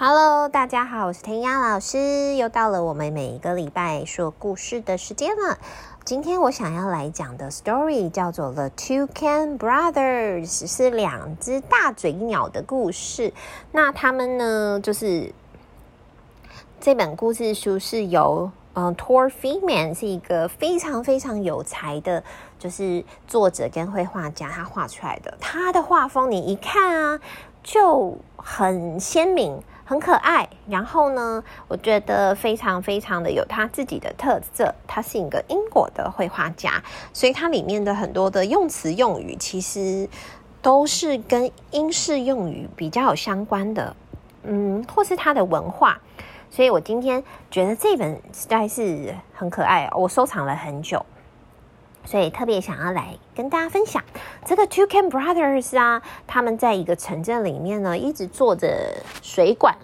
Hello，大家好，我是天雅老师，又到了我们每一个礼拜说故事的时间了。今天我想要来讲的 story 叫做《The Toucan Brothers》，是两只大嘴鸟的故事。那他们呢，就是这本故事书是由嗯 Tor Friedman 是一个非常非常有才的，就是作者跟绘画家，他画出来的。他的画风你一看啊，就很鲜明。很可爱，然后呢，我觉得非常非常的有他自己的特色。他是一个英国的绘画家，所以它里面的很多的用词用语其实都是跟英式用语比较有相关的，嗯，或是他的文化。所以我今天觉得这本实在是很可爱，我收藏了很久。所以特别想要来跟大家分享。这个 Two Can Brothers 啊，他们在一个城镇里面呢，一直做着水管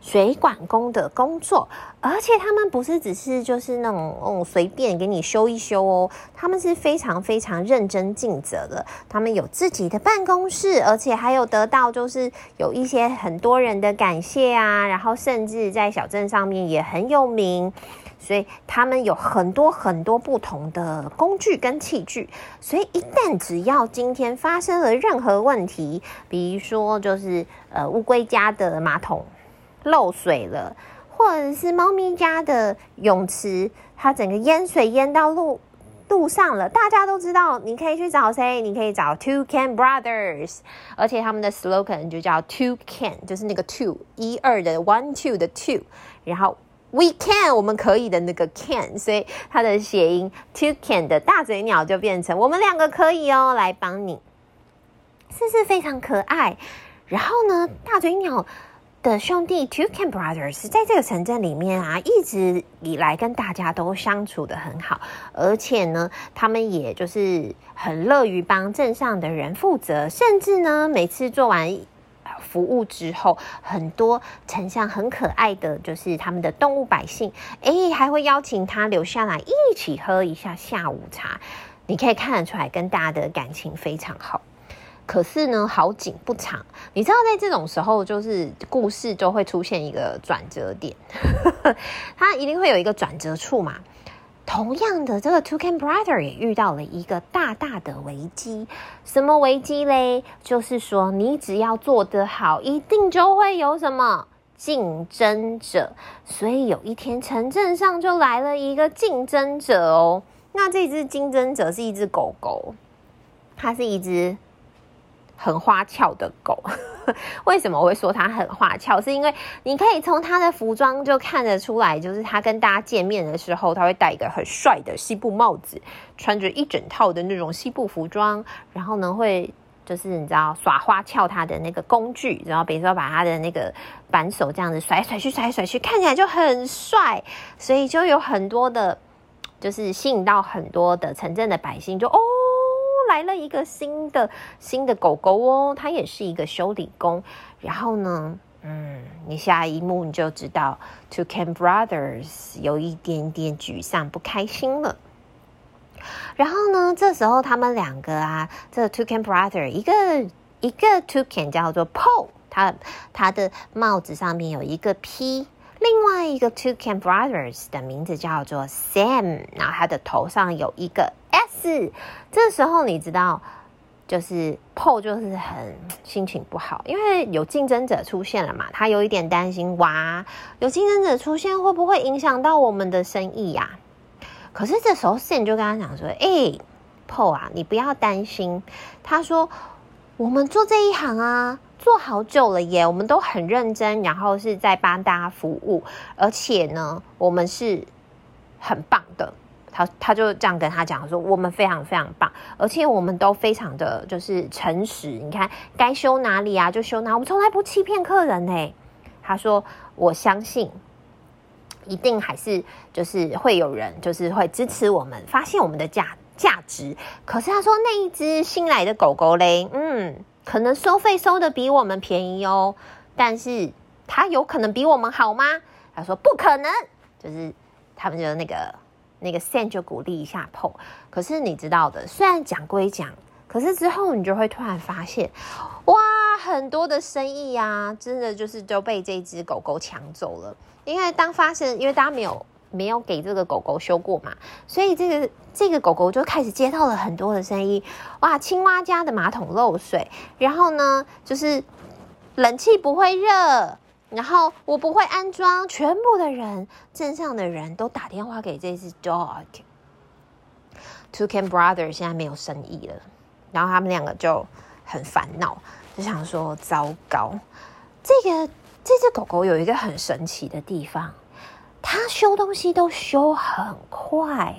水管工的工作，而且他们不是只是就是那种嗯随便给你修一修哦，他们是非常非常认真尽责的，他们有自己的办公室，而且还有得到就是有一些很多人的感谢啊，然后甚至在小镇上面也很有名。所以他们有很多很多不同的工具跟器具，所以一旦只要今天发生了任何问题，比如说就是呃乌龟家的马桶漏水了，或者是猫咪家的泳池它整个淹水淹到路路上了，大家都知道你可以去找谁？你可以找 Two Can Brothers，而且他们的 slogan 就叫 Two Can，就是那个 two 一二的 one two 的 two，然后。We can，我们可以的那个 can，所以它的谐音 to can 的大嘴鸟就变成我们两个可以哦，来帮你，是不是非常可爱？然后呢，大嘴鸟的兄弟 Toucan Brothers 在这个城镇里面啊，一直以来跟大家都相处得很好，而且呢，他们也就是很乐于帮镇上的人负责，甚至呢，每次做完。服务之后，很多城乡很可爱的就是他们的动物百姓，诶，还会邀请他留下来一起喝一下下午茶。你可以看得出来，跟大家的感情非常好。可是呢，好景不长，你知道，在这种时候，就是故事就会出现一个转折点，它一定会有一个转折处嘛。同样的，这个 To Can Brother 也遇到了一个大大的危机。什么危机嘞？就是说，你只要做得好，一定就会有什么竞争者。所以有一天，城镇上就来了一个竞争者哦。那这只竞争者是一只狗狗，它是一只很花俏的狗。为什么我会说它很花俏？是因为你可以从他的服装就看得出来，就是他跟大家见面的时候，他会戴一个很帅的西部帽子，穿着一整套的那种西部服装，然后呢，会就是你知道耍花俏他的那个工具，然后比如说把他的那个扳手这样子甩甩去甩甩去，看起来就很帅，所以就有很多的，就是吸引到很多的城镇的百姓，就哦。来了一个新的新的狗狗哦，它也是一个修理工。然后呢，嗯，你下一幕你就知道，Two Can Brothers 有一点点沮丧、不开心了。然后呢，这时候他们两个啊，这个 Toucan Brother 一个一个 Toucan 叫做 Paul，他他的帽子上面有一个 P。另外一个 Two Can Brothers 的名字叫做 Sam，然后他的头上有一个 S。这时候你知道，就是 Paul 就是很心情不好，因为有竞争者出现了嘛，他有一点担心，哇，有竞争者出现会不会影响到我们的生意呀？可是这时候 Sam 就跟他讲说：“哎，Paul 啊，你不要担心。”他说：“我们做这一行啊。”做好久了耶，我们都很认真，然后是在帮大家服务，而且呢，我们是很棒的。他他就这样跟他讲说，我们非常非常棒，而且我们都非常的就是诚实。你看该修哪里啊就修哪，我们从来不欺骗客人呢。他说，我相信一定还是就是会有人就是会支持我们，发现我们的价价值。可是他说那一只新来的狗狗嘞，嗯。可能收费收得比我们便宜哦，但是他有可能比我们好吗？他说不可能，就是他们就那个那个 Sam 就鼓励一下 p。可是你知道的，虽然讲归讲，可是之后你就会突然发现，哇，很多的生意、啊，真的就是都被这只狗狗抢走了。因为当发现，因为大家没有没有给这个狗狗修过嘛，所以这个这个狗狗就开始接到了很多的生意。哇，青蛙家的马桶漏水，然后呢，就是冷气不会热，然后我不会安装，全部的人，镇上的人都打电话给这只 dog。To Can Brother 现在没有生意了，然后他们两个就很烦恼，就想说：糟糕，这个这只狗狗有一个很神奇的地方，他修东西都修很快，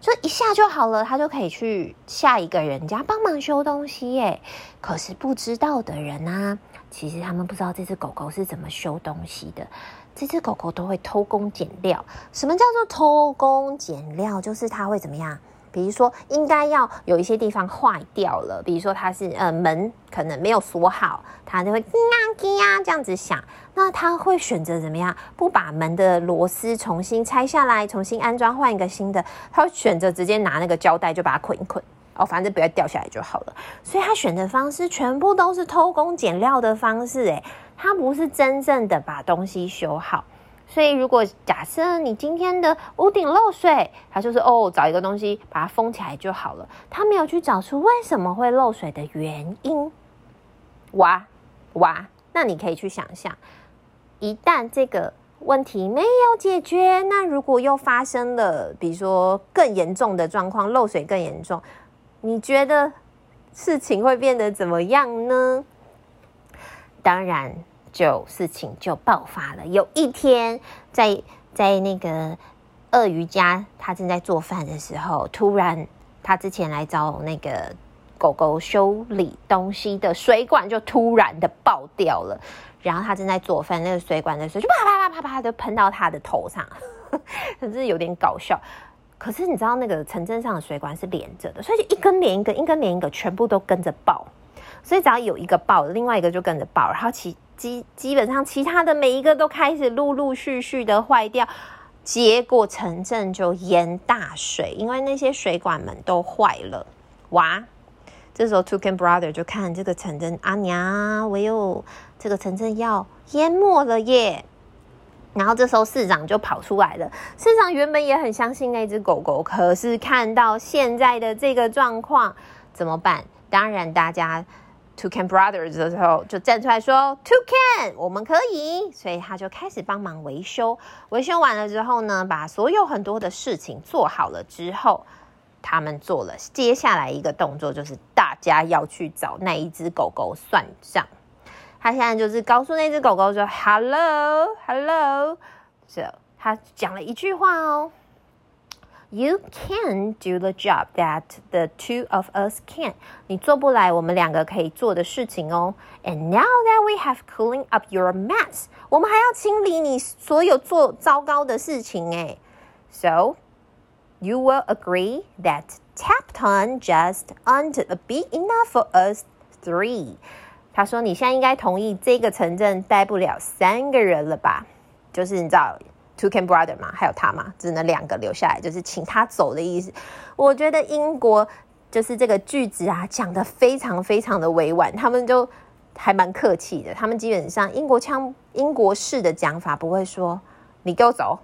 就一下就好了，他就可以去下一个人家帮忙修东西耶。可是不知道的人啊，其实他们不知道这只狗狗是怎么修东西的。这只狗狗都会偷工减料。什么叫做偷工减料？就是它会怎么样？比如说，应该要有一些地方坏掉了，比如说它是呃门可能没有锁好，它就会叽呀叽呀这样子响。那它会选择怎么样？不把门的螺丝重新拆下来，重新安装，换一个新的。它会选择直接拿那个胶带就把它捆一捆，哦，反正不要掉下来就好了。所以它选择方式全部都是偷工减料的方式，诶，它不是真正的把东西修好。所以，如果假设你今天的屋顶漏水，他就是哦，找一个东西把它封起来就好了。他没有去找出为什么会漏水的原因。哇哇，那你可以去想象，一旦这个问题没有解决，那如果又发生了，比如说更严重的状况，漏水更严重，你觉得事情会变得怎么样呢？当然。就事情就爆发了。有一天在，在那个鳄鱼家，他正在做饭的时候，突然他之前来找那个狗狗修理东西的水管就突然的爆掉了。然后他正在做饭，那个水管的水就啪啪啪啪啪就喷到他的头上，真是有点搞笑。可是你知道那个城镇上的水管是连着的，所以就一根连一根，一根连一个，全部都跟着爆。所以只要有一个爆，另外一个就跟着爆，然后其。基基本上，其他的每一个都开始陆陆续续的坏掉，结果城镇就淹大水，因为那些水管们都坏了。哇！这时候 Toucan Brother 就看这个城镇，阿娘，我有这个城镇要淹没了耶！然后这时候市长就跑出来了。市长原本也很相信那只狗狗，可是看到现在的这个状况，怎么办？当然，大家。Two Can Brothers 的时候就站出来说：“Two Can，我们可以。”所以他就开始帮忙维修。维修完了之后呢，把所有很多的事情做好了之后，他们做了接下来一个动作，就是大家要去找那一只狗狗算账。他现在就是告诉那只狗狗说：“Hello，Hello。”所以他讲了一句话哦。You can do the job that the two of us can. 你做不来，我们两个可以做的事情哦。And now that we have cleaned up your mess，我们还要清理你所有做糟糕的事情诶。So you will agree that Tapton just aren't big enough for us three。他说你现在应该同意这个城镇待不了三个人了吧？就是你知道。 To can brother 嘛，还有他嘛，只能两个留下来，就是请他走的意思。我觉得英国就是这个句子啊，讲得非常非常的委婉，他们就还蛮客气的。他们基本上英国腔、英国式的讲法不会说“你给我走”，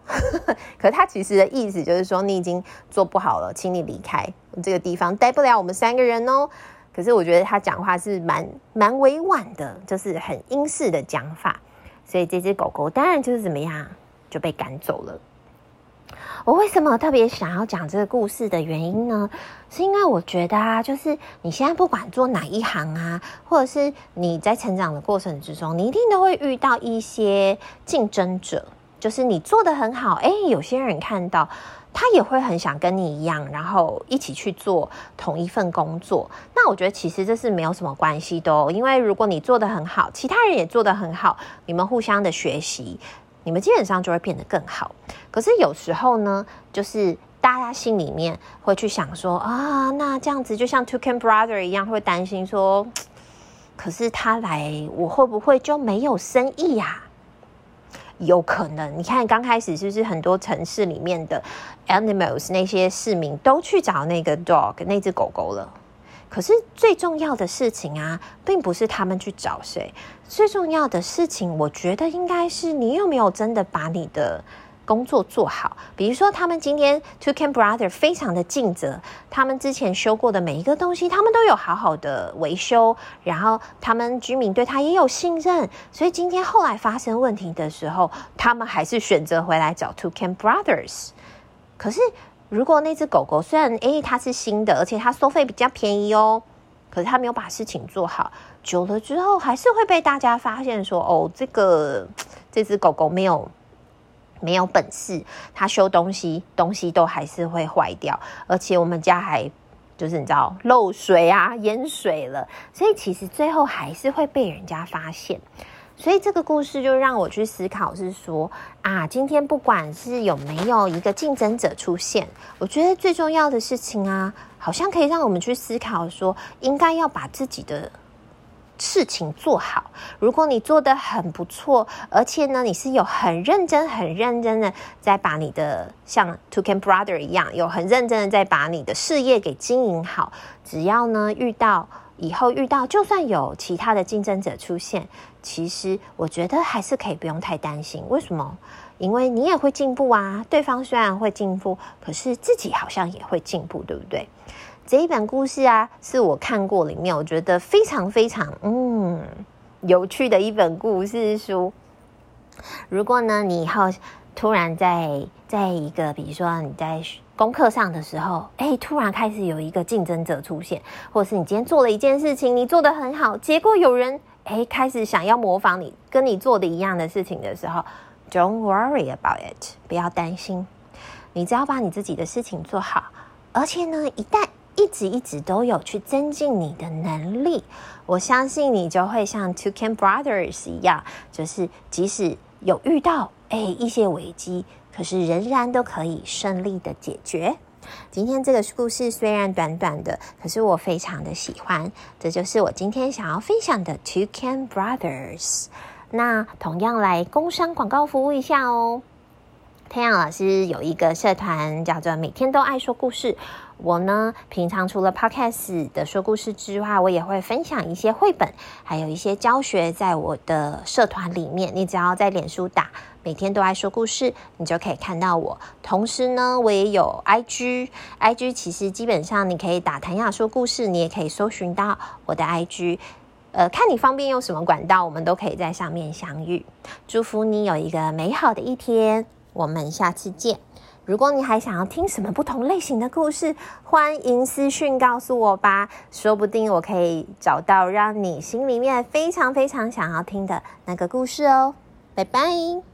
可他其实的意思就是说你已经做不好了，请你离开这个地方，待不了我们三个人哦。可是我觉得他讲话是蛮蛮委婉的，就是很英式的讲法。所以这只狗狗当然就是怎么样？就被赶走了。我为什么特别想要讲这个故事的原因呢？是因为我觉得啊，就是你现在不管做哪一行啊，或者是你在成长的过程之中，你一定都会遇到一些竞争者。就是你做得很好，诶，有些人看到他也会很想跟你一样，然后一起去做同一份工作。那我觉得其实这是没有什么关系的哦，因为如果你做得很好，其他人也做得很好，你们互相的学习。你们基本上就会变得更好。可是有时候呢，就是大家心里面会去想说啊，那这样子就像 To Can Brother 一样，会担心说，可是他来，我会不会就没有生意呀？有可能。你看刚开始是不是很多城市里面的 animals 那些市民都去找那个 dog 那只狗狗了？可是最重要的事情啊，并不是他们去找谁，最重要的事情，我觉得应该是你有没有真的把你的。工作做好，比如说他们今天 Two Can Brother 非常的尽责，他们之前修过的每一个东西，他们都有好好的维修，然后他们居民对他也有信任，所以今天后来发生问题的时候，他们还是选择回来找 Two Can Brothers。可是如果那只狗狗虽然诶它是新的，而且它收费比较便宜哦，可是它没有把事情做好，久了之后还是会被大家发现说哦，这个这只狗狗没有。没有本事，它修东西，东西都还是会坏掉，而且我们家还就是你知道漏水啊、淹水了，所以其实最后还是会被人家发现。所以这个故事就让我去思考，是说啊，今天不管是有没有一个竞争者出现，我觉得最重要的事情啊，好像可以让我们去思考说，应该要把自己的。事情做好，如果你做得很不错，而且呢，你是有很认真、很认真的在把你的像 Toucan Brother 一样，有很认真的在把你的事业给经营好。只要呢遇到以后遇到，就算有其他的竞争者出现，其实我觉得还是可以不用太担心。为什么？因为你也会进步啊。对方虽然会进步，可是自己好像也会进步，对不对？这一本故事啊，是我看过里面我觉得非常非常嗯有趣的一本故事书。如果呢，你以后突然在在一个，比如说你在功课上的时候，哎，突然开始有一个竞争者出现，或是你今天做了一件事情，你做得很好，结果有人哎开始想要模仿你，跟你做的一样的事情的时候，Don't worry about it，不要担心，你只要把你自己的事情做好，而且呢，一旦一直一直都有去增进你的能力，我相信你就会像 Two Can Brothers 一样，就是即使有遇到哎一些危机，可是仍然都可以顺利的解决。今天这个故事虽然短短的，可是我非常的喜欢，这就是我今天想要分享的 Two Can Brothers。那同样来工商广告服务一下哦。弹雅老师有一个社团叫做“每天都爱说故事”。我呢，平常除了 Podcast 的说故事之外，我也会分享一些绘本，还有一些教学在我的社团里面。你只要在脸书打“每天都爱说故事”，你就可以看到我。同时呢，我也有 IG，IG 其实基本上你可以打“弹雅说故事”，你也可以搜寻到我的 IG。呃，看你方便用什么管道，我们都可以在上面相遇。祝福你有一个美好的一天，我们下次见。如果你还想要听什么不同类型的故事，欢迎私讯告诉我吧，说不定我可以找到让你心里面非常非常想要听的那个故事哦。拜拜。